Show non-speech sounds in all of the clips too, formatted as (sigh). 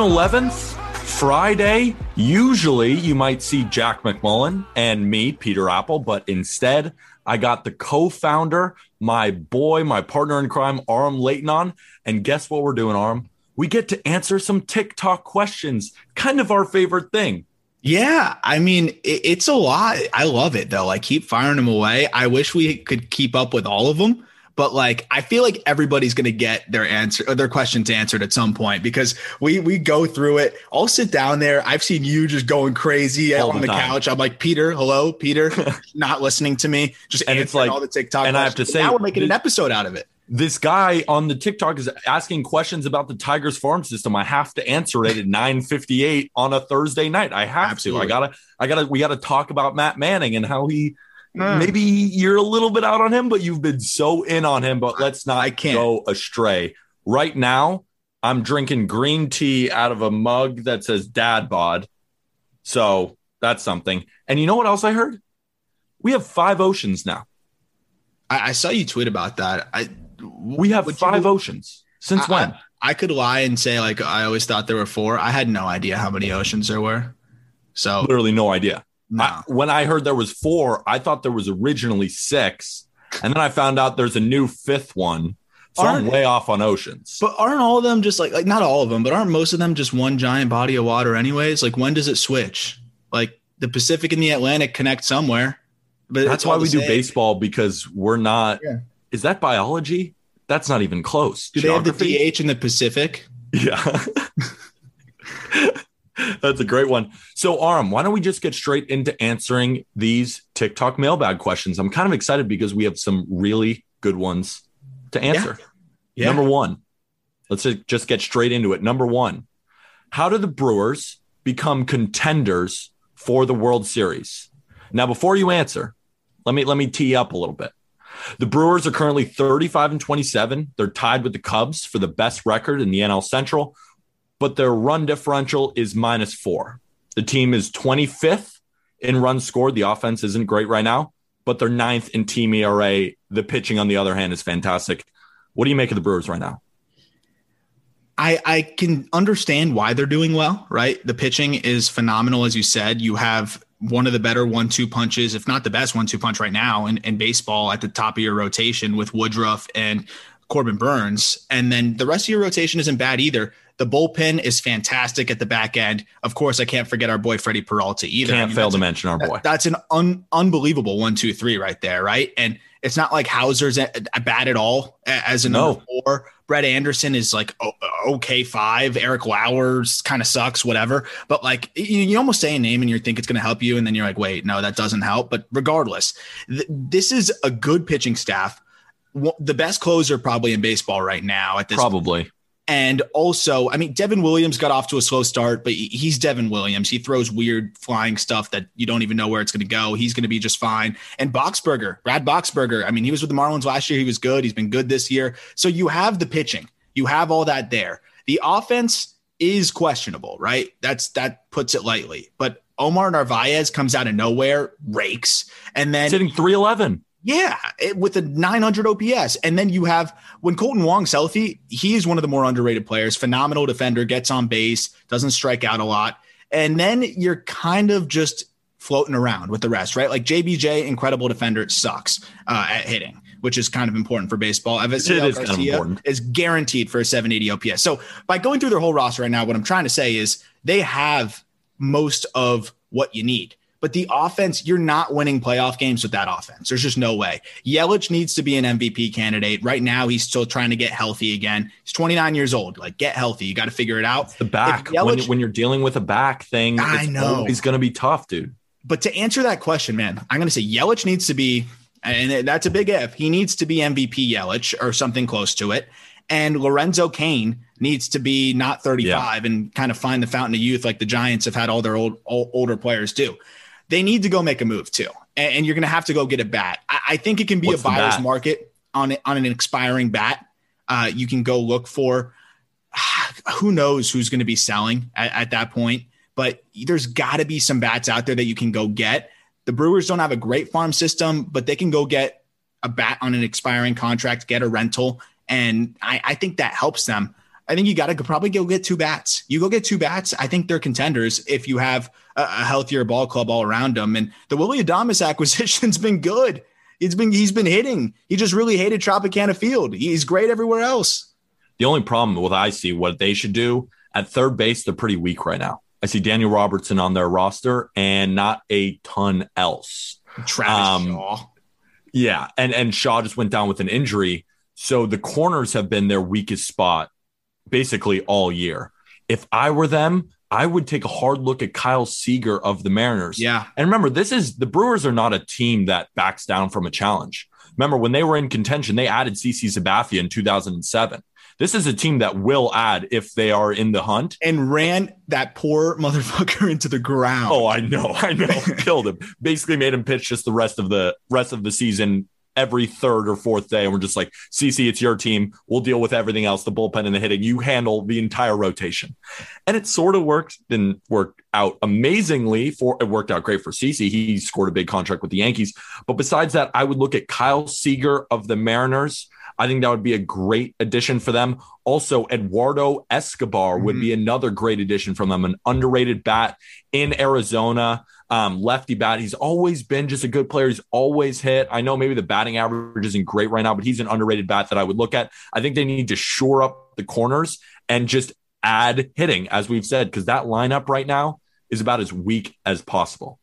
11th, Friday. Usually you might see Jack McMullen and me, Peter Appel, but instead I got the co founder, my boy, my partner in crime, Aram Leighton on. And guess what we're doing, Aram? We get to answer some TikTok questions, kind of our favorite thing. Yeah, I mean, it's a lot. I love it though. I keep firing them away. I wish we could keep up with all of them, but like, I feel like everybody's going to get their answer, or their questions answered at some point because we we go through it. I'll sit down there. I've seen you just going crazy All on the the, couch. I'm like, Peter, hello, Peter, (laughs) not listening to me. Just And it's like all the TikTok. and I have to say, now we're making an episode out of it. This guy on the TikTok is asking questions about the Tigers farm system. I have to answer it at 9:58 on a Thursday night. I have Absolutely. to. I gotta. I gotta. We gotta talk about Matt Manning and how he. Mm. Maybe you're a little bit out on him, but you've been so in on him. But let's not I can't. go astray. Right now, I'm drinking green tea out of a mug that says Dad Bod. So that's something. And you know what else I heard? We have five oceans now. I, I saw you tweet about that. I We have would you- five oceans. Since I- when? I could lie and say like I always thought there were four. I had no idea how many oceans there were. So Literally no idea. No. I, when I heard there was four, I thought there was originally six, and then I found out there's a new fifth one. So I'm way off on oceans. but aren't all of them just like like not all of them, but aren't most of them just one giant body of water anyways? Like when does it switch? Like the Pacific and the Atlantic connect somewhere. But That's why we do baseball because we're not. Yeah. Is that biology? That's not even close. Do they have the Geography? DH in the Pacific? Yeah. (laughs) (laughs) That's a great one. So, Aram, why don't we just get straight into answering these TikTok mailbag questions? I'm kind of excited because we have some really good ones to answer. Yeah. Number one, let's just- just get straight into it. Number one, how do the Brewers become contenders for the World Series? Now, before you answer, let me let me tee up a little bit. The Brewers are currently 35 and 27. They're tied with the Cubs for the best record in the NL Central, but their run differential is minus four. The team is 25th in runs scored. The offense isn't great right now, but they're ninth in team ERA. The pitching, on the other hand, is fantastic. What do you make of the Brewers right now? I, I can understand why they're doing well, right? The pitching is phenomenal, as you said. You have one of the better one two punches, if not the best one two punch right now in, in baseball at the top of your rotation with Woodruff and Corbin Burnes. And then the rest of your rotation isn't bad either. The bullpen is fantastic at the back end. Of course, I can't forget our boy Freddie Peralta either. I Can't mean, fail to a- mention our boy. That's an un, unbelievable one, two, three right there, right? And it's not like Houser's a, bad at all as a number four. Brett Anderson is like okay five. Eric Lauer's kind of sucks, whatever. But like you, you almost say a name and you think it's going to help you, and then you're like, wait, no, that doesn't help. But regardless, th- this is a good pitching staff. The best closer probably in baseball right now at this Probably. And also, I mean, Devin Williams got off to a slow start, but he's Devin Williams. He throws weird flying stuff that you don't even know where it's going to go. He's going to be just fine. And Boxberger, Brad Boxberger, I mean, he was with the Marlins last year. He was good. He's been good this year. So you have the pitching, you have all that there. The offense is questionable, right? That's that puts it lightly. But Omar Narvaez comes out of nowhere, rakes, and then hitting 311. Yeah, it, with a 900 OPS. And then you have when Kolten Wong's healthy, he is one of the more underrated players. Phenomenal defender, gets on base, doesn't strike out a lot. And then you're kind of just floating around with the rest, right? Like JBJ, incredible defender, sucks uh, at hitting, which is kind of important for baseball. Is kind of is guaranteed for a 780 OPS. So by going through their whole roster right now, what I'm trying to say is they have most of what you need. But the offense, you're not winning playoff games with that offense. There's just no way. Yelich needs to be an MVP candidate. Right now, he's still trying to get healthy again. He's 29 years old. Like, get healthy. You got to figure it out. The back Yelich- when, when you're dealing with a back thing, I it's know. He's going to be tough, dude. But to answer that question, man, I'm going to say Yelich needs to be, and that's a big if. He needs to be MVP Yelich or something close to it. And Lorenzo Cain needs to be not 35 and kind of find the fountain of youth like the Giants have had all their old, old older players do. They need to go make a move too, and, and you're going to have to go get a bat. I, I think it can be What's a buyer's bat? market on on an expiring bat. Uh, you can go look for (sighs) who knows who's going to be selling at, at that point, but there's got to be some bats out there that you can go get. The Brewers don't have a great farm system, but they can go get a bat on an expiring contract, get a rental, and I, I think that helps them. I think you got to probably go get two bats. You go get two bats. I think they're contenders if you have a, a healthier ball club all around them. And the Willy Adames (laughs) acquisition's been good. It's been he's been hitting. He just really hated Tropicana Field. He's great everywhere else. The only problem with I see what they should do at third base, they're pretty weak right now. I see Daniel Robertson on their roster and not a ton else. Travis Um, Shaw. Yeah, and and Shaw just went down with an injury, so the corners have been their weakest spot basically all year. If I were them, I would take a hard look at Kyle Seager of the Mariners. Yeah. And remember, this is the Brewers are not a team that backs down from a challenge. Remember, when they were in contention, they added CC Sabathia in 2007. This is a team that will add if they are in the hunt. And ran that poor motherfucker into the ground. Oh, I know, I know. (laughs) Killed him. Basically made him pitch just the rest of the rest of the season every third or fourth day. And we're just like, CC, it's your team. We'll deal with everything else, the bullpen and the hitting. You handle the entire rotation. And it sort of worked, didn't work out amazingly for it worked out great for CC. He scored a big contract with the Yankees. But besides that, I would look at Kyle Seager of the Mariners. I think that would be a great addition for them. Also, Eduardo Escobar would mm-hmm. be another great addition from them, an underrated bat in Arizona, um, lefty bat. He's always been just a good player. He's always hit. I know maybe the batting average isn't great right now, but he's an underrated bat that I would look at. I think they need to shore up the corners and just add hitting, as we've said, because that lineup right now is about as weak as possible.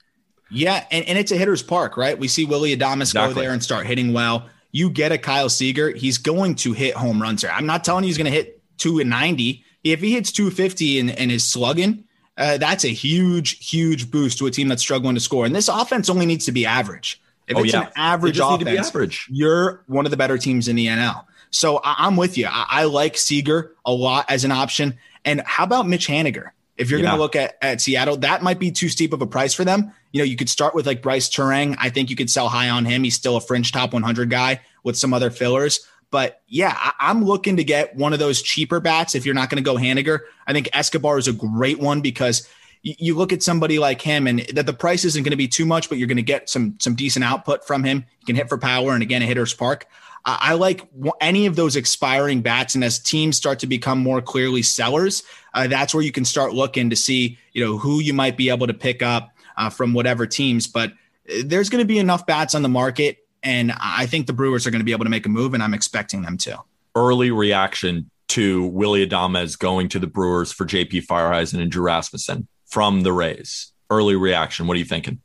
Yeah, and, and it's a hitter's park, right? We see Willy Adames go there and start hitting well. You get a Kyle Seager, he's going to hit home runs there. I'm not telling you he's going to hit 290. If he hits 250 and, and is slugging, uh, that's a huge, huge boost to a team that's struggling to score. And this offense only needs to be average. If Oh, it's yeah. an average They just need to be offense, average. you're one of the better teams in the NL. So I, I'm with you. I, I like Seager a lot as an option. And how about Mitch Haniger? If you're going to look at, at Seattle, that might be too steep of a price for them. You know, you could start with like Brice Turang. I think you could sell high on him. He's still a fringe top 100 guy with some other fillers. But yeah, I, I'm looking to get one of those cheaper bats if you're not going to go Haniger. I think Escobar is a great one because you, look at somebody like him and that the price isn't going to be too much, but you're going to get some some decent output from him. You can hit for power and again a hitter's park. I, like any of those expiring bats, and as teams start to become more clearly sellers, uh, that's where you can start looking to see you know who you might be able to pick up uh, from whatever teams. But uh, there's going to be enough bats on the market, and I think the Brewers are going to be able to make a move, and I'm expecting them to. Early reaction to Willy Adames going to the Brewers for JP Feyereisen and Drew Rasmussen from the Rays. Early reaction. What are you thinking?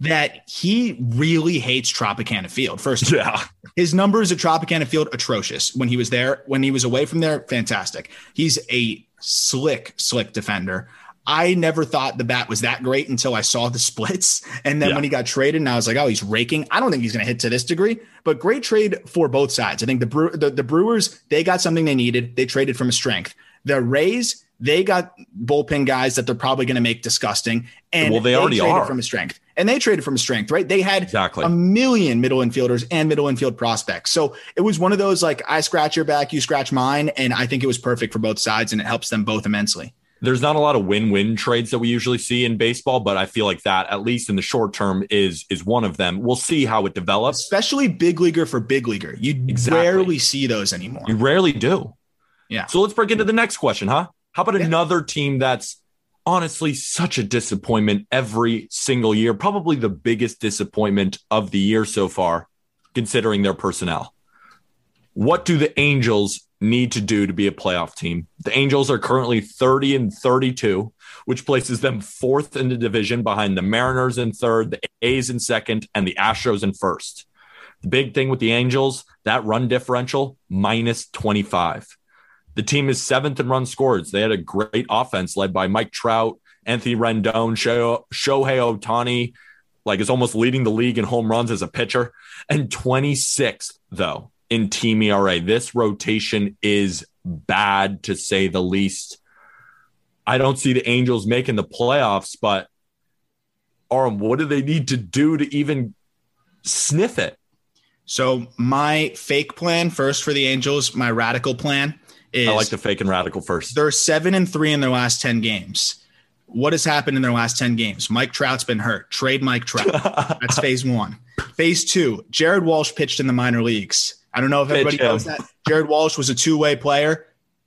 That he really hates Tropicana Field. First, of all. Yeah. His numbers at Tropicana Field atrocious when he was there. When he was away from there, fantastic. He's a slick, slick defender. I never thought the bat was that great until I saw the (laughs) splits. And then Yeah. when he got traded, and I was like, oh, he's raking. I don't think he's going to hit to this degree, but great trade for both sides. I think the, Brew- the the Brewers they got something they needed. They traded from a strength. The Rays they got bullpen guys that they're probably going to make disgusting. And Well, they already traded are. from a strength. And they traded from a strength, right? They had Exactly. a million middle infielders and middle infield prospects. So it was one of those like I scratch your back, you scratch mine, and I think it was perfect for both sides, and it helps them both immensely. There's not a lot of win-win trades that we usually see in baseball, but I feel like that, at least in the short term, is is one of them. We'll see how it develops. Especially big leaguer for big leaguer, you Exactly. rarely see those anymore. You rarely do. Yeah. So let's break into the next question, huh? How about Yeah. another team that's honestly such a disappointment every single year. Probably the biggest disappointment of the year so far, considering their personnel. What do the Angels need to do to be a playoff team? The Angels are currently 30 and 32, which places them fourth in the division behind the Mariners in third, the A's in second, and the Astros in first. The big thing with the Angels, that run differential, minus 25. The team is seventh in run scores. They had a great offense led by Mike Trout, Anthony Rendon, Shohei Ohtani, like is almost leading the league in home runs as a pitcher, and 26th though in team ERA. This rotation is bad to say the least. I don't see the Angels making the playoffs, but Aram, what do they need to do to even sniff it? So my fake plan first for the Angels, my radical plan is I like the fake and radical first. They're seven and three in their last 10 games. What has happened in their last 10 games? Mike Trout's been hurt. Trade Mike Trout. (laughs) That's phase one. Phase two, Jared Walsh pitched in the minor leagues. I don't know if everybody knows that. Jared Walsh was a two-way player.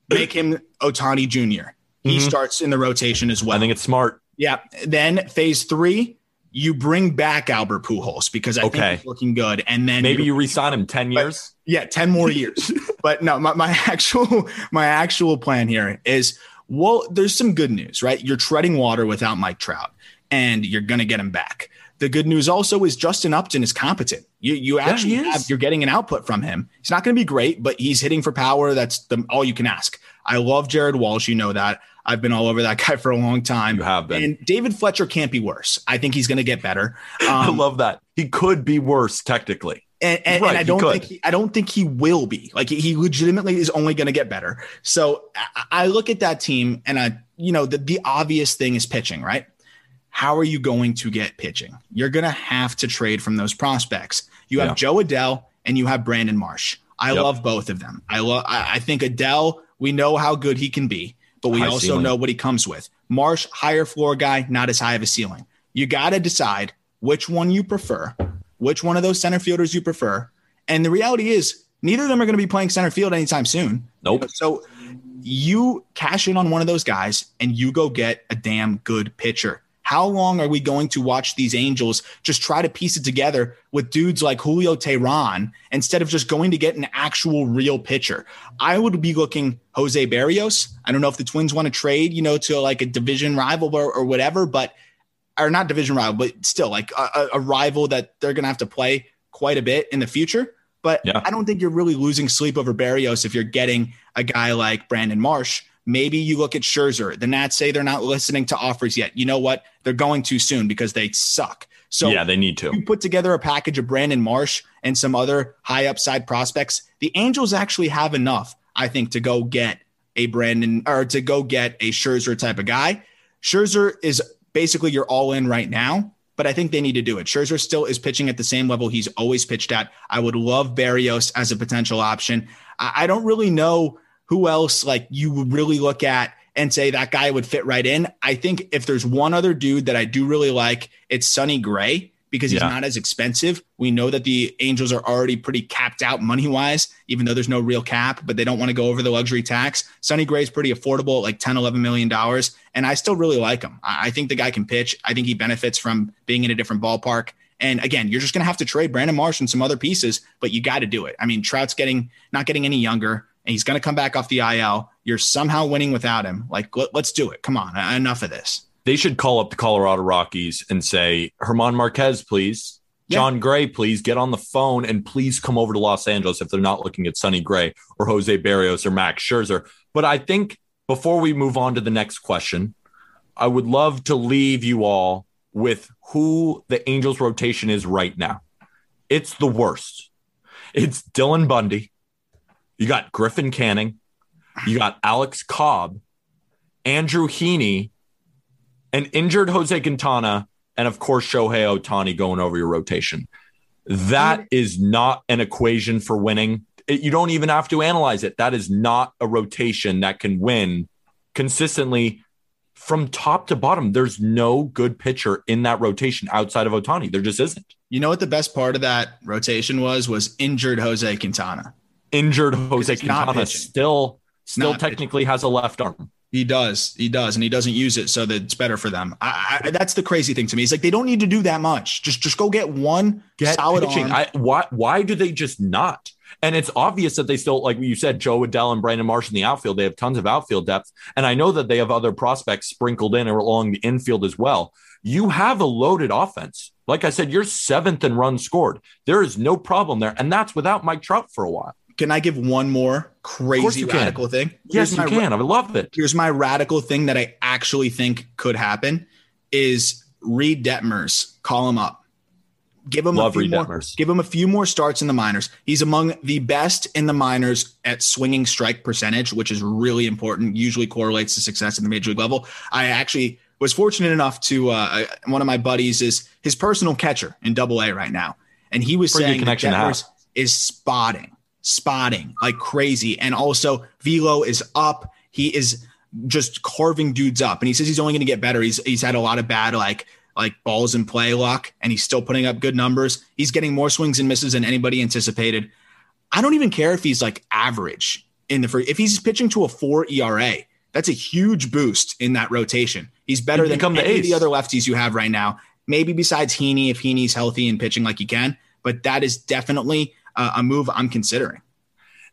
Make him Ohtani Jr. He Mhm. starts in the rotation as well. I think it's smart. Yeah. Then phase three, you bring back Albert Pujols because I Okay. think he's looking good. And then Maybe you resign him 10 years. yeah, 10 more (laughs) years. but no, my, my actual (laughs) my actual plan here is well, there's some good news, right? You're treading water without Mike Trout, and you're gonna get him back. The good news also is Justin Upton is competent. You you actually he is. have, you're getting an output from him. He's not going to be great, but he's hitting for power. That's the, all you can ask. I love Jared Walsh. You know that. I've been all over that (laughs) guy for a long time. You have been. And David Fletcher can't be worse. I think he's going to get better. (laughs) I Um, love that. He could be worse technically. and, and, Right, and I don't could. think he, I don't think he will be like he legitimately is only going to get better. So I, I look at that team and I you know the the obvious thing is pitching, right? How are you going to get pitching? You're going to have to trade from those prospects. You have Yeah. Jo Adell and you have Brandon Marsh. I Yep. love both of them. I love. I, I think Adell. We know how good he can be, but we High also ceiling. know what he comes with. Marsh, higher floor guy, not as high of a ceiling. You got to decide which one you prefer, which one of those center fielders you prefer. And the reality is, neither of them are going to be playing center field anytime soon. Nope. So you cash in on one of those guys and you go get a damn good pitcher. How long are we going to watch these Angels just try to piece it together with dudes like Julio Teheran instead of just going to get an actual real pitcher? I would be looking Jose Berrios. I don't know if the Twins want to trade, you know, to like a division rival or, or whatever, but or not division rival, but still like a, a- rival that they're going to have to play quite a bit in the future. But Yeah. I don't think you're really losing sleep over Berrios if you're getting a guy like Brandon Marsh. Maybe you look at Scherzer. The Nats say they're not listening to offers yet. You know what? They're going too soon because they suck. So yeah, they need to. you put together a package of Brandon Marsh and some other high upside prospects. The Angels actually have enough, I think, to go get a Brandon or to go get a Scherzer type of guy. Scherzer is basically your all in right now, but I think they need to do it. Scherzer still is pitching at the same level he's always pitched at. I would love Berrios as a potential option. I, I don't really know who else like you would really look at and say that guy would fit right in. I think if there's one other dude that I do really like, it's Sonny Gray because he's Yeah. not as expensive. We know that the Angels are already pretty capped out money wise, even though there's no real cap, but they don't want to go over the luxury tax. Sonny Gray's pretty affordable like 10, 11 million dollars. And I still really like him. I I think the guy can pitch. I think he benefits from being in a different ballpark. And again, you're just going to have to trade Brandon Marsh and some other pieces, but you got to do it. I mean, Trout's getting not getting any younger, and he's going to come back off the IL. You're somehow winning without him. Like, let, let's do it. Come on, enough of this. They should call up the Colorado Rockies and say, German Marquez, please. Yeah. Jon Gray, please get on the phone and please come over to Los Angeles if they're not looking at Sonny Gray or Jose Berrios or Max Scherzer. But I think before we move on to the next question, I would love to leave you all with who the Angels rotation is right now. It's the worst. It's Dylan Bundy. You got Griffin Canning. You got Alex Cobb, Andrew Heaney, an injured Jose Quintana, and of course Shohei Ohtani going over your rotation. That is not an equation for winning. It- you don't even have to analyze it. That is not a rotation that can win consistently from top to bottom. There's no good pitcher in that rotation outside of Ohtani. There just isn't. You know what the best part of that rotation was? Was injured Jose Quintana. Injured Jose Quintana pitching. still still not technically has a left arm. He does. He does, and he doesn't use it so that it's better for them. I, I, that's the crazy thing to me. It's like they don't need to do that much. Just just go get one Get solid pitching. arm. I, why why do they just not? And it's obvious that they still, like you said, Jo Adell and Brandon Marsh in the outfield. They have tons of outfield depth, and I know that they have other prospects sprinkled in along the infield as well. You have a loaded offense. Like I said, you're seventh in runs scored. There is no problem there, and that's without Mike Trout for a while. Can I give one more crazy you can. radical thing? Yes, Here's you ra- can. I love it. here's my radical thing that I actually think could happen is Reid Detmers. Call him up. Give him Love a few Reid more, Detmers. Give him a few more starts in the minors. He's among the best in the minors at swinging strike percentage, which is really important. Usually correlates to success in the major league level. I actually was fortunate enough to uh, one of my buddies is his personal catcher in Double A right now, and he was Pretty saying connection to have. Detmers is spotting, spotting like crazy, and also velo is up. He is just carving dudes up, and he says he's only going to get better. He's he's had a lot of bad like like balls in play luck, and he's still putting up good numbers. He's getting more swings and misses than anybody anticipated. I don't even care if he's like average in the first. If he's pitching to a four ERA, that's a huge boost in that rotation. He's better than any of the other lefties you have right now. Maybe besides Heaney, if Heaney's healthy and pitching like he can, but that is definitely uh, a move I'm considering.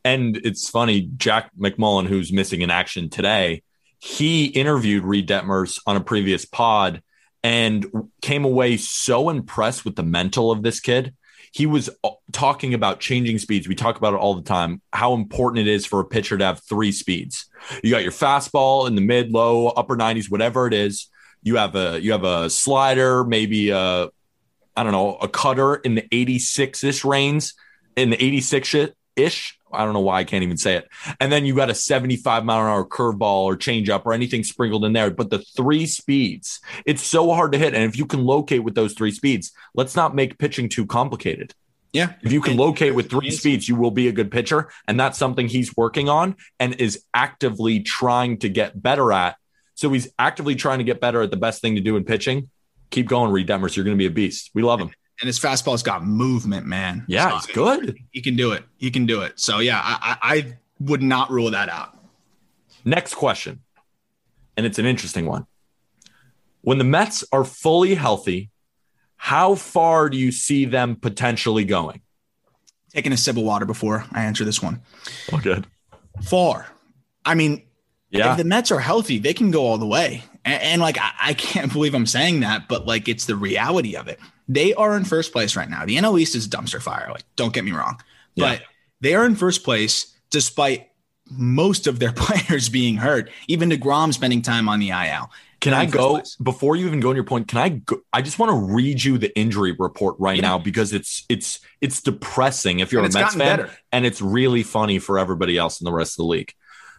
And it's funny, Jack McMullen, who's missing in action today, he interviewed Reid Detmers on a previous pod and came away so impressed with the mental of this kid. He was uh, talking about changing speeds. We talk about it all the time, how important it is for a pitcher to have three speeds. You got your fastball in the mid, low, upper 90s, whatever it is. You have a you have a slider, maybe a I don't know, a cutter in the 86-ish range, in the 86 ish. I don't know why I can't even say it. And then you got a 75 mile an hour curveball or changeup or anything sprinkled in there. But the three speeds, it's so hard to hit. And if you can locate with those three speeds, let's not make pitching too complicated. Yeah. If you can locate with three speeds, you will be a good pitcher. And that's something he's working on and is actively trying to get better at. So he's actively trying to get better at the best thing to do in pitching. Keep going, Reid Detmers. You're going to be a beast. We love him. And his fastball's got movement, man. Yeah, So it's good. He can do it. He can do it. So yeah, I, I, I would not rule that out. Next question. And it's an interesting one. When the Mets are fully healthy, how far do you see them potentially going? Taking a sip of water before I answer this one. Oh, good. Far. I mean, Yeah. if the Mets are healthy, they can go all the way. And, and like, I, I can't (laughs) believe I'm saying that, but like, it's the reality of it. They are in first place right now. The NL East is a dumpster fire. Like, don't get me wrong, Yeah. but they are in first place despite most of their (laughs) players being hurt. Even Degrom spending time on the IL. Can I go place. before you even go on your point? Can I go? I just want to read you the injury report right Yeah. now because it's it's it's depressing if you're And a Mets fan, better. and it's really funny for everybody else in the rest of the league.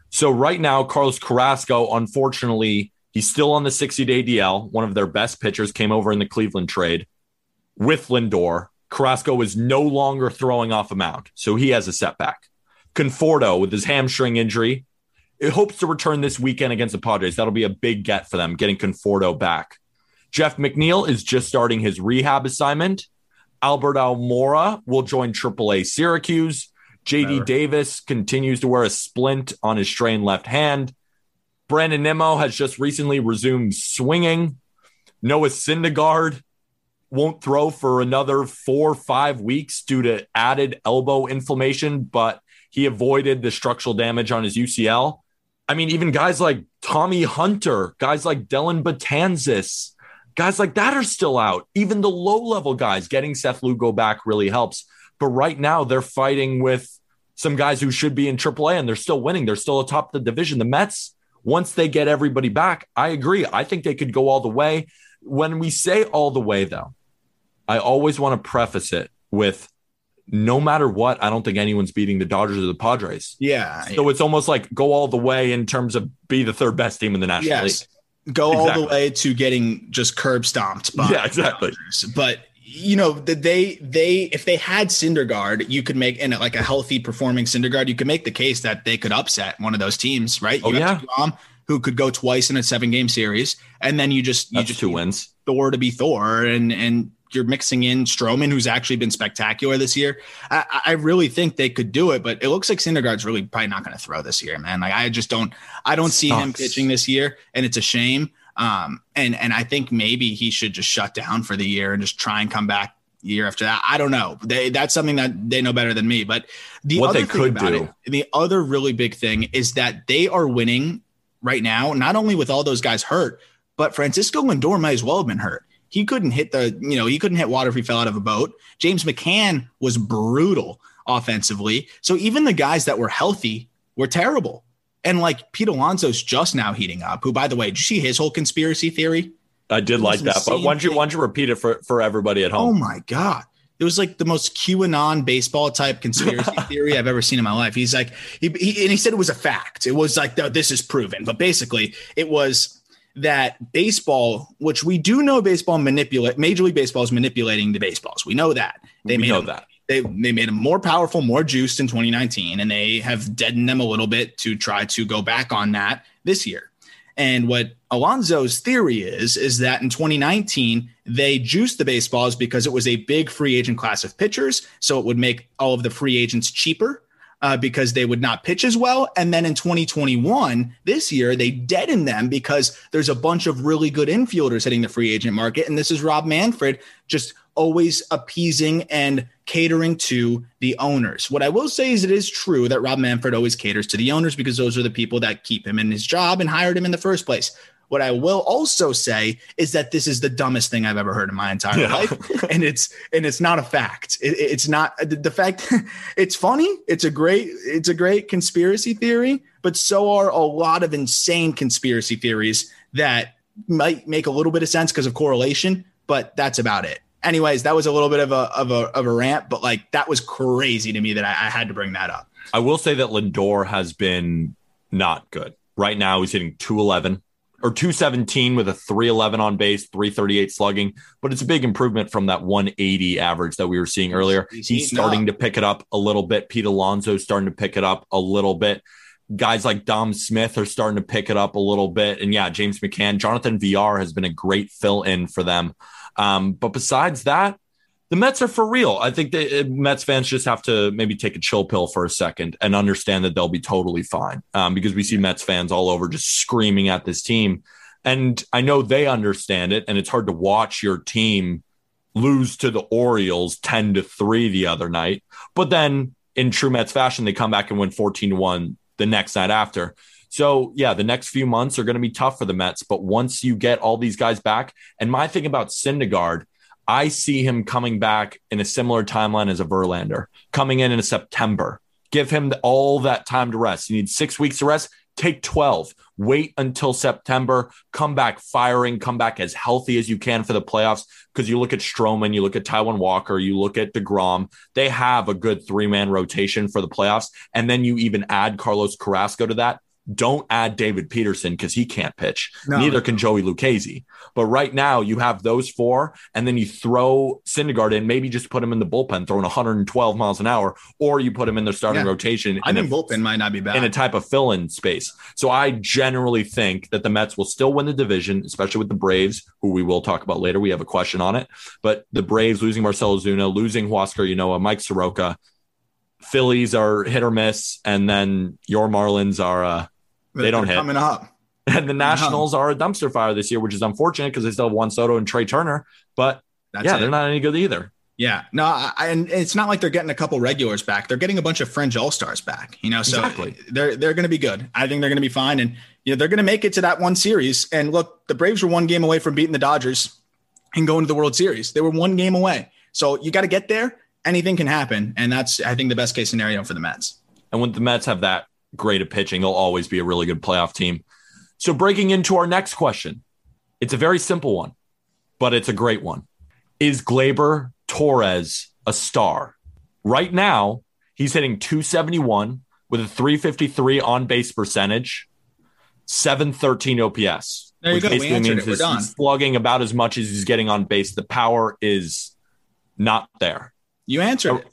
So right now, Carlos Carrasco, unfortunately, he's still on the 60 day DL. One of their best pitchers came over in the Cleveland trade with Lindor. Carrasco is no longer throwing off a mound, so he has a setback. Conforto with his hamstring injury, it hopes to return this weekend against the Padres. That'll be a big get for them, getting Conforto back. Jeff McNeil is just starting his rehab assignment. Albert Almora will join AAA Syracuse. JD Never. Davis continues to wear a splint on his strained left hand. Brandon Nimmo has just recently resumed swinging. Noah Syndergaard won't throw for another four or five weeks due to added elbow inflammation, but he avoided the structural damage on his UCL. I mean, even guys like Tommy Hunter, guys like Dellin Betances, guys like that are still out. Even the low level guys, getting Seth Lugo back really helps. But right now, they're fighting with some guys who should be in AAA and they're still winning. They're still atop the division. The Mets, once they get everybody back, I agree. I think they could go all the way. When we say all the way, though, I always want to preface it with no matter what, I don't think anyone's beating the Dodgers or the Padres. Yeah. So it's almost like go all the way in terms of be the third best team in the National yes. League. Go all the way to getting just curb stomped. By Yeah, exactly. But you know that they they if they had Syndergaard, you could make in like a healthy performing Syndergaard, you could make the case that they could upset one of those teams, right? Oh, you have yeah. Who could go twice in a seven game series, and then you just you That's just two wins. Thor to be Thor, and and you're mixing in Stroman, who's actually been spectacular this year. I, I really think they could do it, but it looks like Syndergaard's really probably not going to throw this year, man. Like I just don't, I don't see him pitching this year, and it's a shame. Um, and and I think maybe he should just shut down for the year and just try and come back year after that. I don't know. They that's something that they know better than me. But the What other they thing could about do- it, the other really big thing is that they are winning right now, not only with all those guys hurt, but Francisco Lindor might as well have been hurt. He couldn't hit the, you know, he couldn't hit water if he fell out of a boat. James McCann was brutal offensively. So even the guys that were healthy were terrible. And like Pete Alonso's just now heating up, who, by the way, did you see his whole conspiracy theory? I did like that, but why don't you why don't you repeat it for for everybody at home? Oh my God. It was like the most QAnon baseball type conspiracy (laughs) theory I've ever seen in my life. He's like, he, he and he said it was a fact. It was like, "No, this is proven. But basically, it was that baseball, which we do know baseball manipulate, Major League Baseball is manipulating the baseballs. We know that. They we made know them, that. they they made them more powerful, more juiced in 2019, and they have deadened them a little bit to try to go back on that this year. And what Alonso's theory is, is that in 2019, they juiced the baseballs because it was a big free agent class of pitchers. So it would make all of the free agents cheaper uh, because they would not pitch as well. And then in 2021, this year, they deadened them because there's a bunch of really good infielders hitting the free agent market. And this is Rob Manfred just always appeasing and catering to the owners. What I will say is it is true that Rob Manfred always caters to the owners because those are the people that keep him in his job and hired him in the first place. What I will also say is that this is the dumbest thing I've ever heard in my entire Yeah. life, (laughs) and it's and it's not a fact. It, it's not the, fact. (laughs) It's funny. It's a great. It's a great conspiracy theory, but so are a lot of insane conspiracy theories that might make a little bit of sense because of correlation, but that's about it. Anyways, that was a little bit of a of a of a rant, but like that was crazy to me that I, I had to bring that up. I will say that Lindor has been not good. Right now, he's hitting 211 or 217 with a 311 on base, 338 slugging, but it's a big improvement from that 180 average that we were seeing earlier. He's He's starting up. to pick it up a little bit. Pete Alonso's starting to pick it up a little bit. Guys like Dom Smith are starting to pick it up a little bit. And yeah, James McCann, Jonathan Villar has been a great fill in for them. Um, but besides that, the Mets are for real. I think the Mets fans just have to maybe take a chill pill for a second and understand that they'll be totally fine um, because we see Mets fans all over just screaming at this team. And I know they understand it. And it's hard to watch your team lose to the Orioles 10 to 3 the other night. But then in true Mets fashion, they come back and win 14 to 1 the next night after. So, yeah, the next few months are going to be tough for the Mets. But once you get all these guys back, and my thing about Syndergaard, I see him coming back in a similar timeline as a Verlander, coming in in September. Give him all that time to rest. You need six weeks to rest. Take 12. Wait until September. Come back firing. Come back as healthy as you can for the playoffs. Because you look at Stroman, you look at Taijuan Walker, you look at DeGrom. They have a good three man rotation for the playoffs. And then you even add Carlos Carrasco to that. Don't add David Peterson because he can't pitch. No. Neither can Joey Lucchesi. But right now, you have those four, and then you throw Syndergaard in, maybe just put him in the bullpen, throwing 112 miles an hour, or you put him in their starting Yeah. rotation I in, think a, bullpen might not be bad. in a type of fill in space. So I generally think that the Mets will still win the division, especially with the Braves, who we will talk about later. We have a question on it. But the Braves losing Marcell Ozuna, losing Huascar Ynoa, Mike Soroka, Phillies are hit or miss, and then your Marlins are. Uh, they don't They're hit. coming up. (laughs) and the Nationals are a dumpster fire this year, which is unfortunate because they still have Juan Soto and Trea Turner. But That's yeah, it. they're not any good either. Yeah, no, I, and it's not like they're getting a couple regulars back. They're getting a bunch of fringe all stars back. You know, so Exactly. they're they're going to be good. I think they're going to be fine, and you know they're going to make it to that one series. And look, the Braves were one game away from beating the Dodgers and going to the World Series. They were one game away. So you got to get there. Anything can happen, and that's I think the best case scenario for the Mets. And when the Mets have that great at pitching, they'll always be a really good playoff team. So breaking into our next question, it's a very simple one, but it's a great one. Is Gleyber Torres a star? Right now, he's hitting 271 with a 353 on base percentage, 713 OPS. There you which go. Basically answered means he's done. slugging about as much as he's getting on base. The power is not there. You answered it.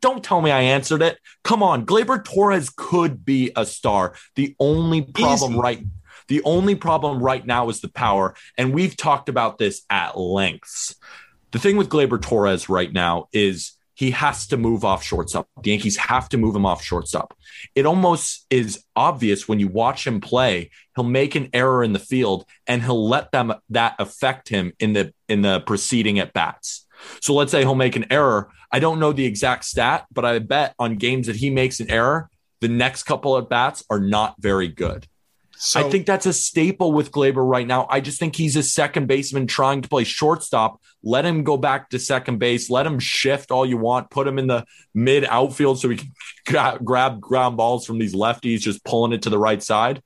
Don't tell me I answered it. Come on, Gleyber Torres could be a star. The only problem Easy. right the only problem right now is the power and we've talked about this at lengths. The thing with Gleyber Torres right now is he has to move off shortstop. The Yankees have to move him off shortstop. It almost is obvious when you watch him play, he'll make an error in the field and he'll let them that affect him in the in the preceding at bats. So let's say he'll make an error. I don't know the exact stat, but I bet on games that he makes an error, the next couple at bats are not very good. So, I think that's a staple with Gleyber right now. I just think he's a second baseman trying to play shortstop. Let him go back to second base. Let him shift all you want. Put him in the mid outfield so he can (laughs) gra- grab ground balls from these lefties, just pulling it to the right side,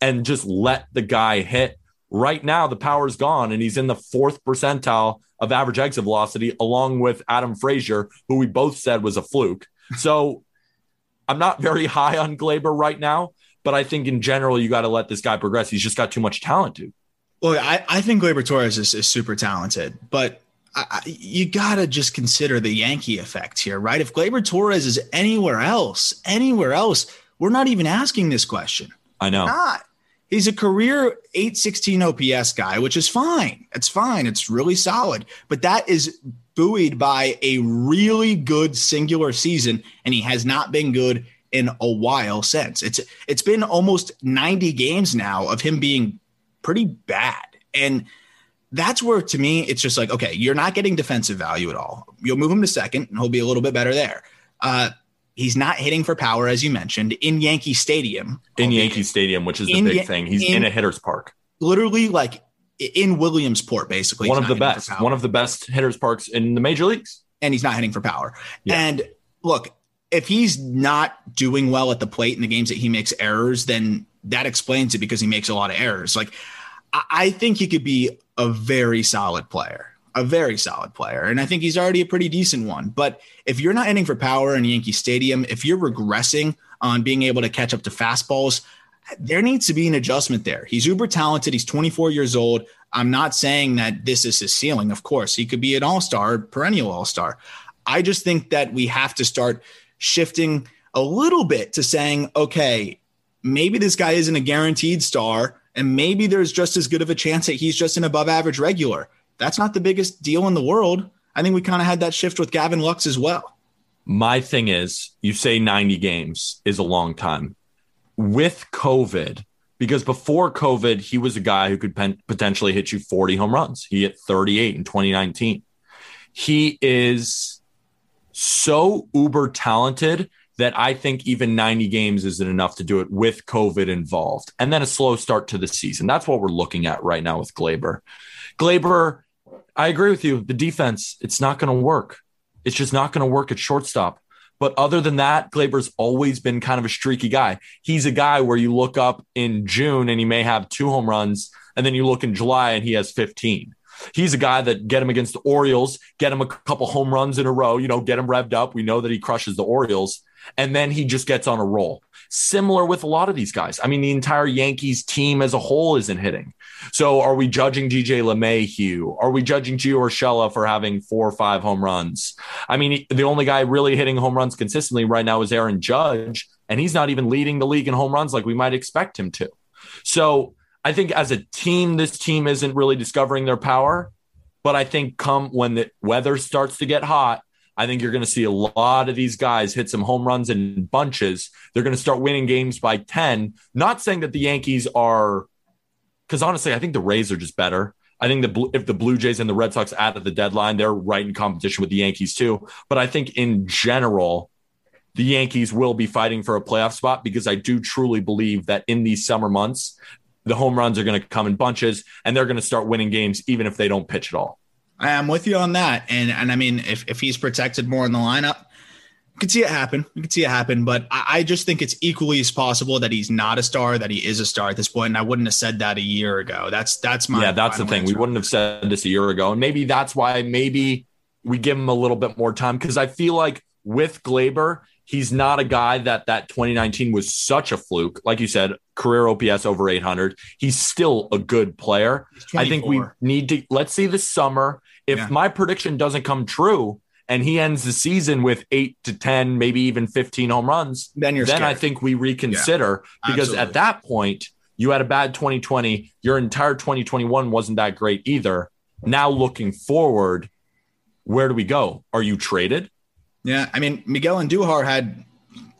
and just let the guy hit. Right now, the power's gone, and he's in the fourth percentile of average exit velocity, along with Adam Frazier, who we both said was a fluke. So I'm not very high on Gleyber right now. But I think in general, you got to let this guy progress. He's just got too much talent, dude. Well, I, I think Gleyber Torres is, is super talented, but I, you got to just consider the Yankee effect here, right? If Gleyber Torres is anywhere else, anywhere else, we're not even asking this question. I know. Not. He's a career 816 OPS guy, which is fine. It's fine. It's really solid. But that is buoyed by a really good singular season, and he has not been good in a while since. It's it's been almost 90 games now of him being pretty bad. And that's where to me it's just like, okay, you're not getting defensive value at all. You'll move him to second and he'll be a little bit better there. Uh, he's not hitting for power, as you mentioned, in Yankee Stadium. In Yankee Stadium, which is the big thing. He's in, in a hitter's park. Literally like in Williamsport, basically. One of the best. One of the best hitters parks in the major leagues. And he's not hitting for power. Yeah. And look, if he's not doing well at the plate in the games that he makes errors, then that explains it because he makes a lot of errors. Like I think he could be a very solid player, a very solid player. And I think he's already a pretty decent one. But if you're not hitting for power in Yankee Stadium, if you're regressing on being able to catch up to fastballs, there needs to be an adjustment there. He's uber talented. He's 24 years old. I'm not saying that this is his ceiling. Of course, he could be an all star, perennial all star. I just think that we have to start shifting a little bit to saying, okay, maybe this guy isn't a guaranteed star, and maybe there's just as good of a chance that he's just an above average regular. That's not the biggest deal in the world. I think we kind of had that shift with Gavin Lux as well. My thing is, you say 90 games is a long time. With COVID, because before COVID, he was a guy who could pen- potentially hit you 40 home runs. He hit 38 in 2019. He is so uber talented that I think even 90 games isn't enough to do it with COVID involved. And then a slow start to the season. That's what we're looking at right now with Gleyber. Gleyber, I agree with you. The defense, it's not going to work. It's just not going to work at shortstop. But other than that, Gleyber's always been kind of a streaky guy. He's a guy where you look up in June and he may have two home runs, and then you look in July and he has 15. He's a guy that get him against the Orioles, get him a couple home runs in a row, you know, get him revved up. We know that he crushes the Orioles, and then he just gets on a roll. Similar with a lot of these guys. I mean, the entire Yankees team as a whole isn't hitting. So are we judging DJ LeMahieu? Are we judging Gio Urshela for having four or five home runs? I mean, the only guy really hitting home runs consistently right now is Aaron Judge, and he's not even leading the league in home runs like we might expect him to. So I think as a team, this team isn't really discovering their power. But I think come when the weather starts to get hot, I think you're going to see a lot of these guys hit some home runs in bunches. They're going to start winning games by 10. Not saying that the Yankees are, because honestly, I think the Rays are just better. I think the if the Blue Jays and the Red Sox add at the deadline, they're right in competition with the Yankees too. But I think in general, the Yankees will be fighting for a playoff spot because I do truly believe that in these summer months, the home runs are going to come in bunches and they're going to start winning games even if they don't pitch at all. I'm with you on that. And and I mean, if, if he's protected more in the lineup, could see it happen. You could see it happen. But I, I, just think it's equally as possible that he's not a star, that he is a star at this point. And I wouldn't have said that a year ago. That's that's my Yeah, that's the thing. We wouldn't have said this a year ago. And maybe that's why maybe we give him a little bit more time. Cause I feel like with Gleyber, He's not a guy that that 2019 was such a fluke. Like you said, career OPS over 800. He's still a good player. I think we need to let's see the summer. If yeah. my prediction doesn't come true and he ends the season with eight to 10, maybe even 15 home runs, then, you're then I think we reconsider yeah, because at that point, you had a bad 2020. Your entire 2021 wasn't that great either. Now looking forward, where do we go? Are you traded? Yeah, I mean Miguel Andujar had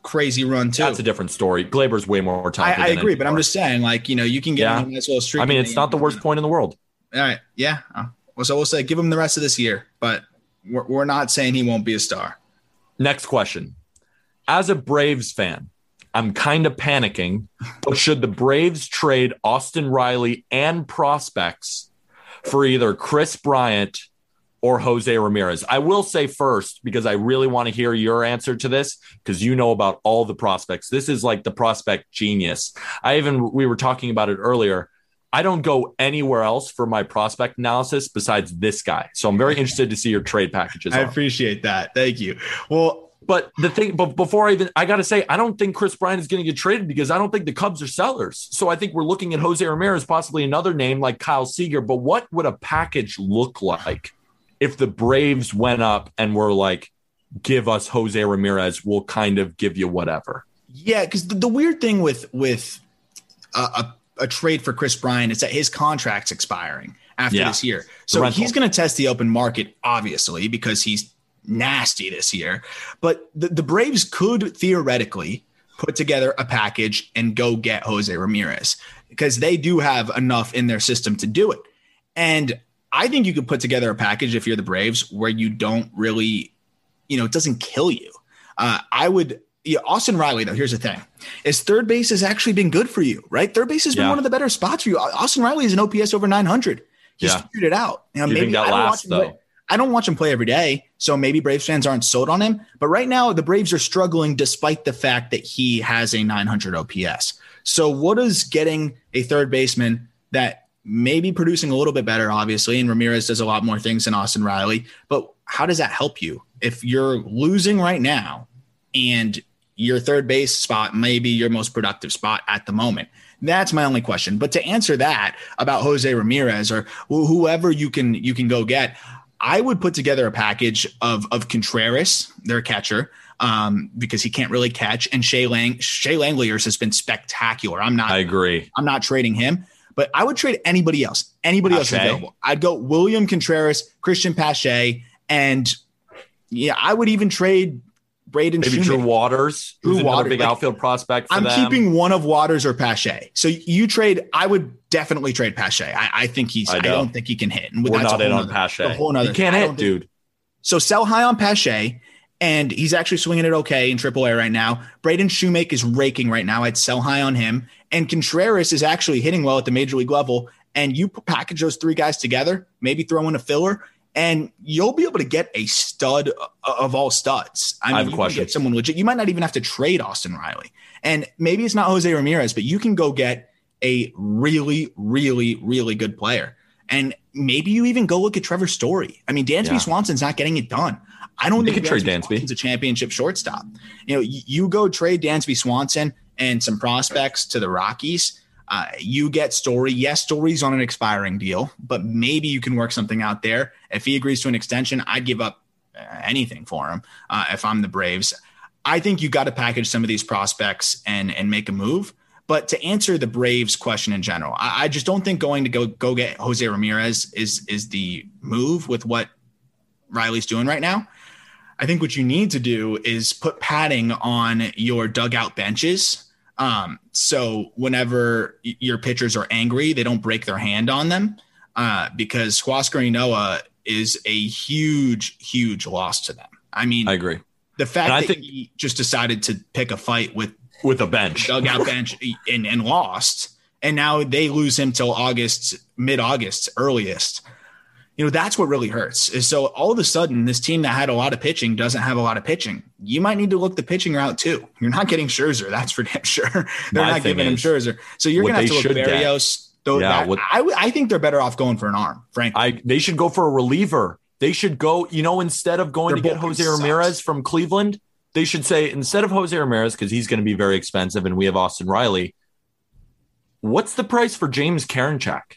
crazy run too. That's a different story. Gleyber's way more talented. I than agree, but I'm just saying, like you know, you can get Yeah. him a nice little streak. I mean, it's not the worst point in the world. All right, yeah. Well, so we'll say give him the rest of this year, but we're, we're not saying he won't be a star. Next question. As a Braves fan, I'm kind of panicking, but should the Braves trade Austin Riley and prospects for either Kris Bryant or Jose Ramirez? I will say first, because I really want to hear your answer to this, because you know about all the prospects. This is like the prospect genius. I even, we were talking about it earlier. I don't go anywhere else for my prospect analysis besides this guy. So I'm very interested to see your trade packages. I on. appreciate that. Thank you. Well, But the thing, but before I even, I got to say, I don't think Kris Bryant is going to get traded because I don't think the Cubs are sellers. So I think we're looking at Jose Ramirez, possibly another name like Kyle Seager. But what would a package look like if the Braves went up and were like, give us Jose Ramirez, we'll kind of give you whatever. yeah, because the, the weird thing with with a, a, a trade for Kris Bryant is that his contract's expiring after Yeah. this year, so he's going to test the open market, obviously, because he's nasty this year. But the, the Braves could theoretically put together a package and go get Jose Ramirez because they do have enough in their system to do it. And I think you could put together a package if you're the Braves where you don't really, you know, it doesn't kill you. Uh, I would. Yeah, Austin Riley, though, here's the thing: is third base has actually been good for you, right? Third base has been Yeah. one of the better spots for you. Austin Riley is an OPS over 900. He's Yeah. figured it out. Now, Do you think that I don't watch lasts, him play- though? I don't watch him play every day, so maybe Braves fans aren't sold on him. But right now, the Braves are struggling despite the fact that he has a 900 OPS. So, what is getting a third baseman that may be producing a little bit better, obviously, and Ramirez does a lot more things than Austin Riley, but how does that help you if you're losing right now and your third base spot may be your most productive spot at the moment? That's my only question. But to answer that about Jose Ramirez or wh- whoever you can you can go get, I would put together a package of of Contreras, their catcher, um, because he can't really catch, and Shea Lang Shea Langeliers has been spectacular. I'm not I agree. I'm not trading him, but I would trade anybody else. Anybody else available. I'd go William Contreras, Cristian Pache, and yeah, I would even trade Braden Maybe Shoemaker. Drew Waters, Drew who's Waters, big like, outfield prospect for I'm them. keeping one of Waters or Pache. So you trade. I would definitely trade Pache. I, I think he's. I I, don't think he can hit. And We're not in on Pache. a whole nother He can't hit, think- dude. So sell high on Pache, and he's actually swinging it okay in AAA right now. Braden Shewmake is raking right now. I'd sell high on him, and Contreras is actually hitting well at the major league level. And you package those three guys together, maybe throw in a filler, and you'll be able to get a stud of all studs. I mean, have a you question. get someone legit. You might not even have to trade Austin Riley, and maybe it's not Jose Ramirez, but you can go get a really, really, really good player. And maybe you even go look at Trevor Story. I mean, Dansby Yeah. Swanson's not getting it done. I don't They think could trade Dansby Dansby. Swanson's a championship shortstop. You know, you, you go trade Dansby Swanson and some prospects to the Rockies. Uh, you get Story. Yes, Story's on an expiring deal, but maybe you can work something out there. If he agrees to an extension, I'd give up uh, anything for him uh, if I'm the Braves. I think you got to package some of these prospects and and make a move. But to answer the Braves question in general, I, I just don't think going to go go get Jose Ramirez is is the move with what Riley's doing right now. I think what you need to do is put padding on your dugout benches. Um, so whenever your pitchers are angry, they don't break their hand on them uh, because Huascar Ynoa is a huge, huge loss to them. I mean, I agree. the fact and I that think- he just decided to pick a fight with With a bench. dugout (laughs) bench and, and lost, and now they lose him till August, mid August, earliest. You know, that's what really hurts. Is so all of a sudden, this team that had a lot of pitching doesn't have a lot of pitching. You might need to look the pitching route too. You're not getting Scherzer, that's for (laughs) damn sure. They're My not giving him is, Scherzer, so you're gonna have to look Berrios. Though Yeah, that- what- I, I think they're better off going for an arm, frankly. I they should go for a reliever. They should go, you know, instead of going Their to get Jose sucks. Ramirez from Cleveland, they should say instead of Jose Ramirez because he's going to be very expensive and we have Austin Riley. What's the price for James Karinchak?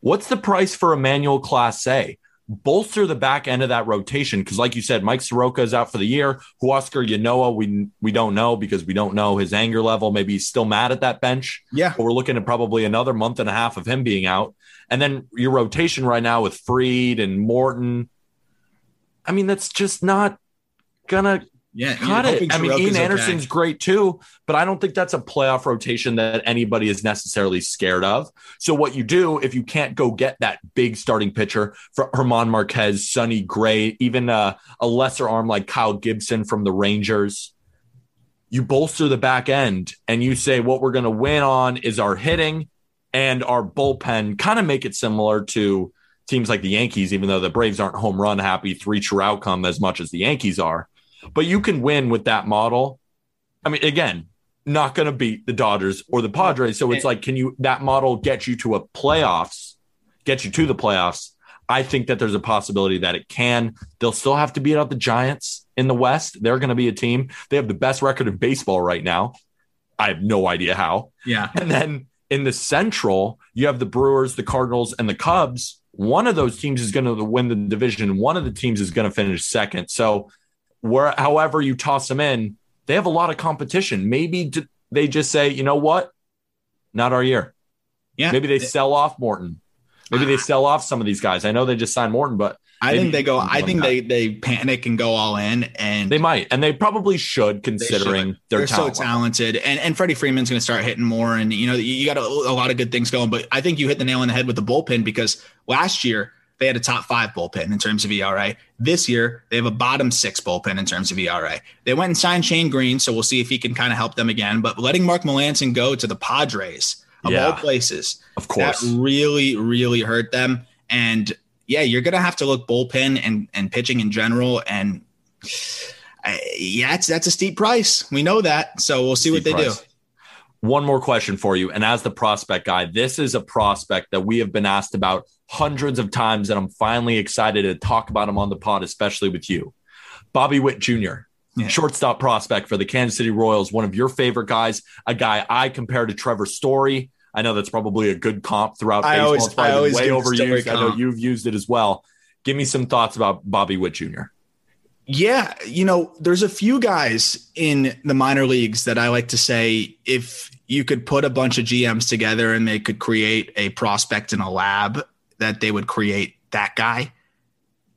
What's the price for Emmanuel Clase? Bolster the back end of that rotation because, like you said, Mike Soroka is out for the year. Huascar Ynoa, we we don't know because we don't know his anger level. Maybe he's still mad at that bench yeah, but we're looking at probably another month and a half of him being out. And then your rotation right now with Fried and Morton. I mean, that's just not gonna Yeah, you're it. I mean, Ian okay. Anderson's great too, but I don't think that's a playoff rotation that anybody is necessarily scared of. So what you do if you can't go get that big starting pitcher for German Marquez, Sonny Gray, even a, a lesser arm like Kyle Gibson from the Rangers, you bolster the back end and you say what we're going to win on is our hitting and our bullpen. Kind of make it similar to teams like the Yankees, even though the Braves aren't home run happy three true outcome as much as the Yankees are but you can win with that model. I mean, again, not going to beat the Dodgers or the Padres. So it's like, can you that model get you to a playoffs, get you to the playoffs? I think that there's a possibility that it can. They'll still have to beat out the Giants in the West. They're going to be a team. They have the best record in baseball right now. I have no idea how. Yeah. And then in the Central, you have the Brewers, the Cardinals, and the Cubs. One of those teams is going to win the division. One of the teams is going to finish second. So, where, however you toss them in, they have a lot of competition. Maybe d- they just say, you know what, not our year. Yeah. Maybe they sell off Morton. Maybe they sell off some of these guys. I know they just signed Morton, but I think they go. I think they they panic and go all in, and they might, and they probably should, They considering should. their They're so talent. level. talented, and and Freddie Freeman's going to start hitting more, and you know you you got a, a lot of good things going. But I think you hit the nail on the head with the bullpen because last year they had a top five bullpen in terms of ERA. This year they have a bottom six bullpen in terms of ERA. They went and signed Shane Greene, so we'll see if he can kind of help them again. But letting Mark Melancon go to the Padres of Yeah. all places, Of course, that really really hurt them. And yeah, you're going to have to look bullpen and and pitching in general and. I, yeah, it's, that's a steep price. We know that. So we'll see what they Steve do. One more question for you. And as the prospect guy, this is a prospect that we have been asked about hundreds of times, and I'm finally excited to talk about him on the pod, especially with you. Bobby Witt Jr., Yeah. shortstop prospect for the Kansas City Royals, one of your favorite guys, a guy I compare to Trevor Story. I know that's probably a good comp throughout I baseball. always- I always way overused. I know you've used it as well. Give me some thoughts about Bobby Witt Jr. Yeah, you know, there's a few guys in the minor leagues that I like to say if you could put a bunch of GMs together and they could create a prospect in a lab, that they would create that guy.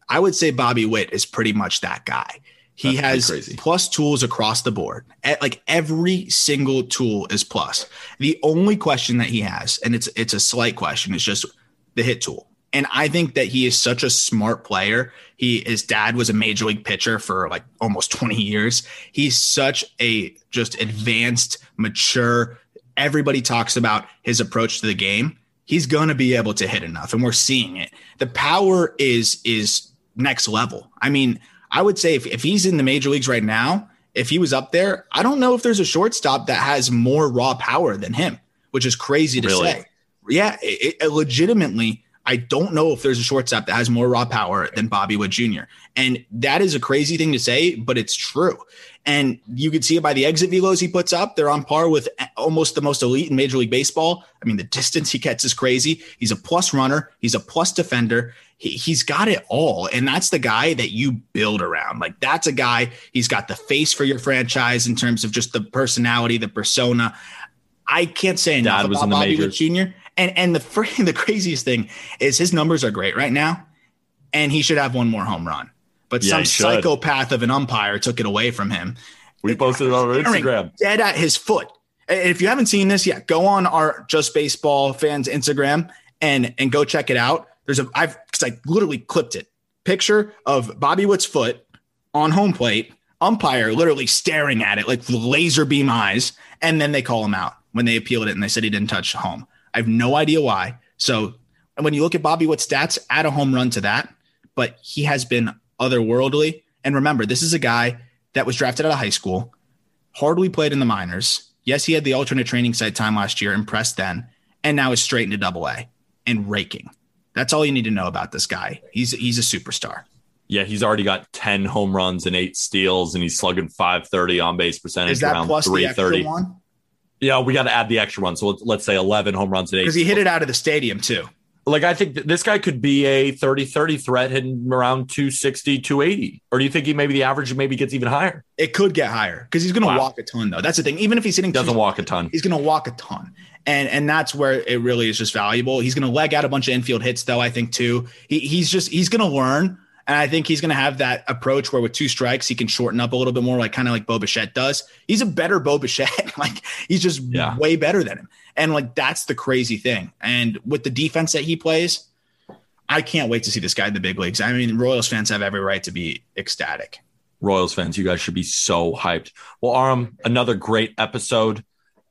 I would say Bobby Witt is pretty much that guy. He That's has plus tools across the board. Like every single tool is plus. The only question that he has, and it's it's a slight question, is just the hit tool. And I think that he is such a smart player. He his dad was a major league pitcher for like almost 20 years. He's such a just advanced, mature. Everybody talks about his approach to the game. He's going to be able to hit enough and we're seeing it. The power is is next level. I mean, I would say if, if he's in the major leagues right now, if he was up there, I don't know if there's a shortstop that has more raw power than him, which is crazy to Really? say. Yeah, it, it- legitimately, I don't know if there's a shortstop that has more raw power than Bobby Witt Jr. And that is a crazy thing to say, but it's true. And you can see it by the exit velos he puts up. They're on par with almost the most elite in Major League Baseball. I mean, the (laughs) distance he gets is crazy. He's a plus runner, he's a plus defender. He, he's got it all. And that's the guy that you build around. Like, that's a guy, he's got the face for your franchise in terms of just the personality, the persona. I can't say enough Dad was about in the Bobby majors. Jr. And and the fr- (laughs) the craziest thing is his numbers are great right now, and he should have one more home run. But Yeah, some psychopath of an umpire took it away from him. We posted it on our Instagram. dead at his foot. And if you haven't seen this yet, go on our Just Baseball fans Instagram and and go check it out. There's a I've because I literally clipped it. Picture of Bobby Witt's foot on home plate, umpire literally staring at it like laser beam eyes, and then they call him out when they appealed it and they said he didn't touch home. I have no idea why. So when you look at Bobby Witt's stats, add a home run to that, but he has been otherworldly. And remember, this is a guy that was drafted out of high school, hardly played in the minors. Yes, he had the alternate training site time last year, impressed then, and now is straight into double A and raking. That's all you need to know about this guy. He's he's a superstar. Yeah, he's already got 10 home runs and eight steals, and he's slugging 530 on base percentage Is that around plus the extra 330. one? Yeah, we got to add the extra one. So let's, let's say 11 home runs today. Because he hit it out of the stadium too. Like, I think this guy could be a 30 30 threat hitting around 260, 280. Or do you think he maybe the average maybe gets even higher? It could get higher because he's going to Wow. walk a ton though. That's the thing. Even if he's hitting doesn't walk a ton. he's going to walk a ton. And and that's where it really is just valuable. He's going to leg out a bunch of infield hits though, I think too. He, he's just he's going to learn And I think he's going to have that approach where with two strikes, he can shorten up a little bit more, like kind of like Bo Bichette does. He's a better Bo Bichette. (laughs) like he's just Yeah. way better than him. And like that's the crazy thing. And with the defense that he plays, I can't wait to see this guy in the big leagues. I mean, Royals fans have every right to be ecstatic. Royals fans, you guys should be so hyped. Well, Aram, another great episode.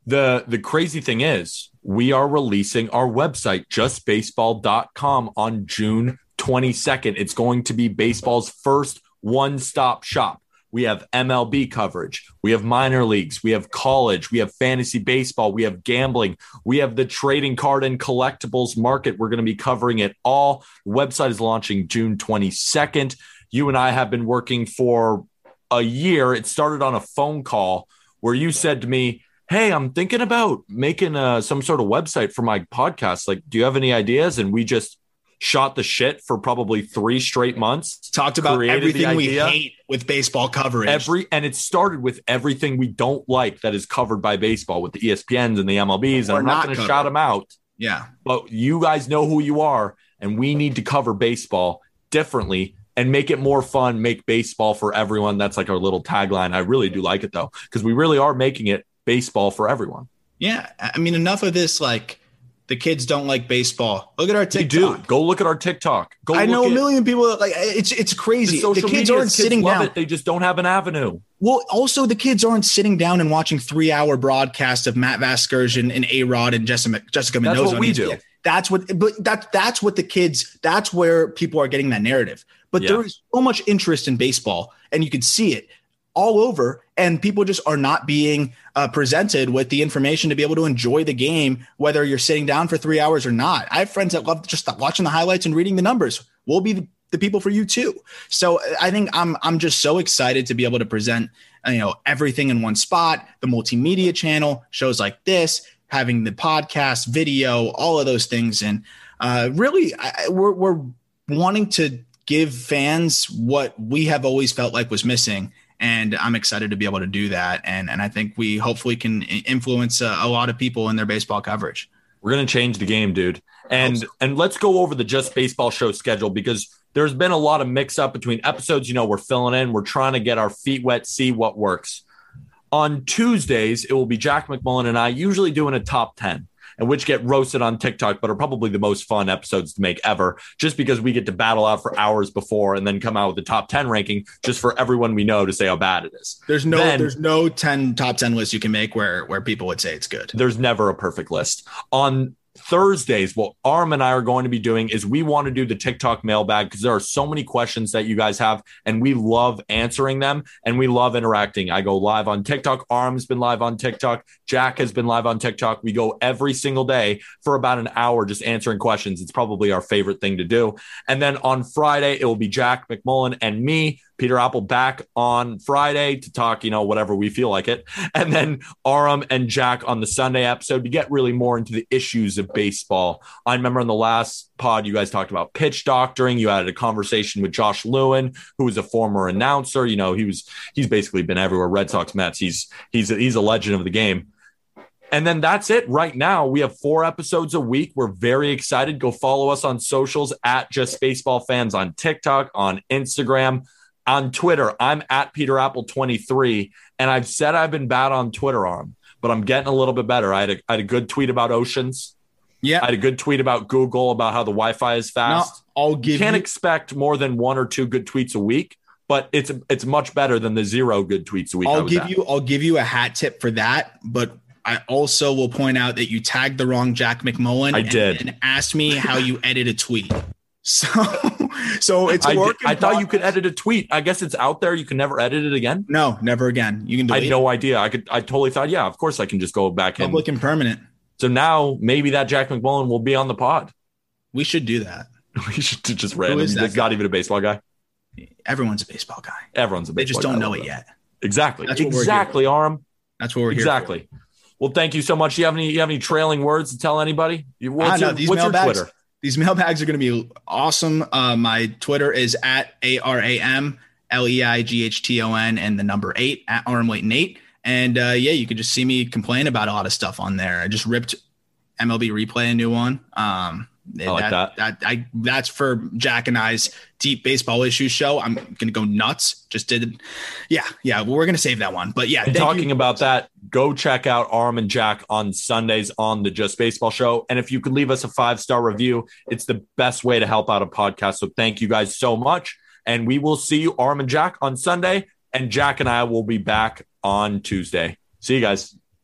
The the crazy thing is, we are releasing our website, justbaseball.com, on June 22nd. It's going to be baseball's first one-stop shop. We have MLB coverage. We have minor leagues. We have college. We have fantasy baseball. We have gambling. We have the trading card and collectibles market. We're going to be covering it all. Website is launching June 22nd. You and I have been working for a year. It started on a phone call where you said to me, Hey, I'm thinking about making uh, some sort of website for my podcast. Like, do you have any ideas? And we just shot the shit for probably three straight months. Talked about everything we hate with baseball coverage. Every and it started with everything we don't like that is covered by baseball with the ESPNs and the MLBs. And I'm not not going to shout them out, yeah. but you guys know who you are, and we need to cover baseball differently and make it more fun. Make baseball for everyone. That's like our little tagline. I really do like it though, because we really are making it baseball for everyone. Yeah. I mean, enough of this. Like, the kids don't like baseball. Look at our TikTok. do. Go look at our TikTok. Go. I know a million people that like it's it's crazy. The, social kids aren't Kids sitting down. it. They just don't have an avenue. Well, also the kids aren't sitting down and watching three hour broadcasts of Matt Vasgersian and A Rod and Jessica Jessica That's Mendoza. what we ESPN. do. That's what, but that that's what the kids. That's where people are getting that narrative. But Yeah. there is so much interest in baseball, and you can see it all over, and people just are not being uh, presented with the information to be able to enjoy the game, whether you're sitting down for three hours or not. I have friends that love just watching the highlights and reading the numbers. We'll be the, people for you too. So I think I'm I'm just so excited to be able to present you know everything in one spot, the multimedia channel, shows like this, having the podcast, video, all of those things, and uh, really I- we're we're wanting to give fans what we have always felt like was missing. And I'm excited to be able to do that, and and I think we hopefully can influence uh, a lot of people in their baseball coverage. We're gonna change the game, dude. And so. and let's go over the just baseball show schedule because there's been a lot of mix up between episodes. You know, we're filling in, we're trying to get our feet wet, see what works. On Tuesdays, it will be Jack McMullen and I usually doing a top 10, and which get roasted on TikTok, but are probably the most fun episodes to make ever, just because we get to battle out for hours before and then come out with the top 10 ranking just for everyone we know to say how bad it is. There's no Then- there's no ten top ten list you can make where where people would say it's good. there's never a perfect list. On Thursdays, what Aram and I are going to be doing is we want to do the TikTok mailbag because there are so many questions that you guys have, and we love answering them and we love interacting. I go live on TikTok. Aram's been live on TikTok. Jack has been live on TikTok. We go every single day for about an hour just answering questions. It's probably our favorite thing to do. And then on Friday, it will be Jack McMullen and me. Peter Appel back on Friday to talk, you know, whatever we feel like it. And then Aram and Jack on the Sunday episode to get really more into the issues of baseball. I remember in the last pod, you guys talked about pitch doctoring. You had a conversation with Josh Lewin, who was a former announcer. You know, he was he's basically been everywhere. Red Sox, Mets. He's he's a, he's a legend of the game. And then that's it right now. We have four episodes a week. We're very excited. Go follow us on socials at Just Baseball Fans on TikTok, on Instagram, on Twitter. I'm at Peter Appel 23. And I've said I've been bad on Twitter on, but I'm getting a little bit better. I had a, I had a good tweet about oceans. Yeah, I had a good tweet about Google about how the Wi-Fi is now fast. I'll you give can't you. expect more than one or two good tweets a week, but it's it's much better than the zero good tweets a week. I'll give at. you I'll give you a hat tip for that, but I also will point out that you tagged the wrong Jack McMullen. I and- did. and asked me how you (laughs) edit a tweet. So (laughs) so it's I, did- I thought you could edit a tweet. I guess it's out there. You can never edit it again. No, never again. You can do. I had no idea. I could. I totally thought, yeah, of course I can just go back in. public and permanent. So now maybe that Jack McMullen will be on the pod. We should do that. (laughs) We should just random. He's not even a baseball guy. Everyone's a baseball guy. Everyone's a baseball. Guy. They just don't guy. Know it that. yet. Exactly. That's what we're here exactly, Aram. That's what we're here. Exactly. Well, thank you so much. Do you have any? You have any trailing words to tell anybody? You- What's, ah, know, your, these what's your Twitter? These mailbags are going to be awesome. Uh, my Twitter is at A R A M L E I G H T O N and the number eight at Aram Leighton eight. And uh, yeah, you could just see me complain about a lot of stuff on there. I just ripped MLB replay a new one. Um, I like that. that. I that's for Jack and I's deep baseball issues show. I'm gonna go nuts. Just did, yeah, yeah. We're gonna save that one. But yeah, talking you. about that, go check out Aram and Jack on Sundays on the Just Baseball Show. And if you could leave us a five star review, it's the best way to help out a podcast. So thank you guys so much. And we will see you, Aram and Jack, on Sunday. And Jack and I will be back on Tuesday. See you guys.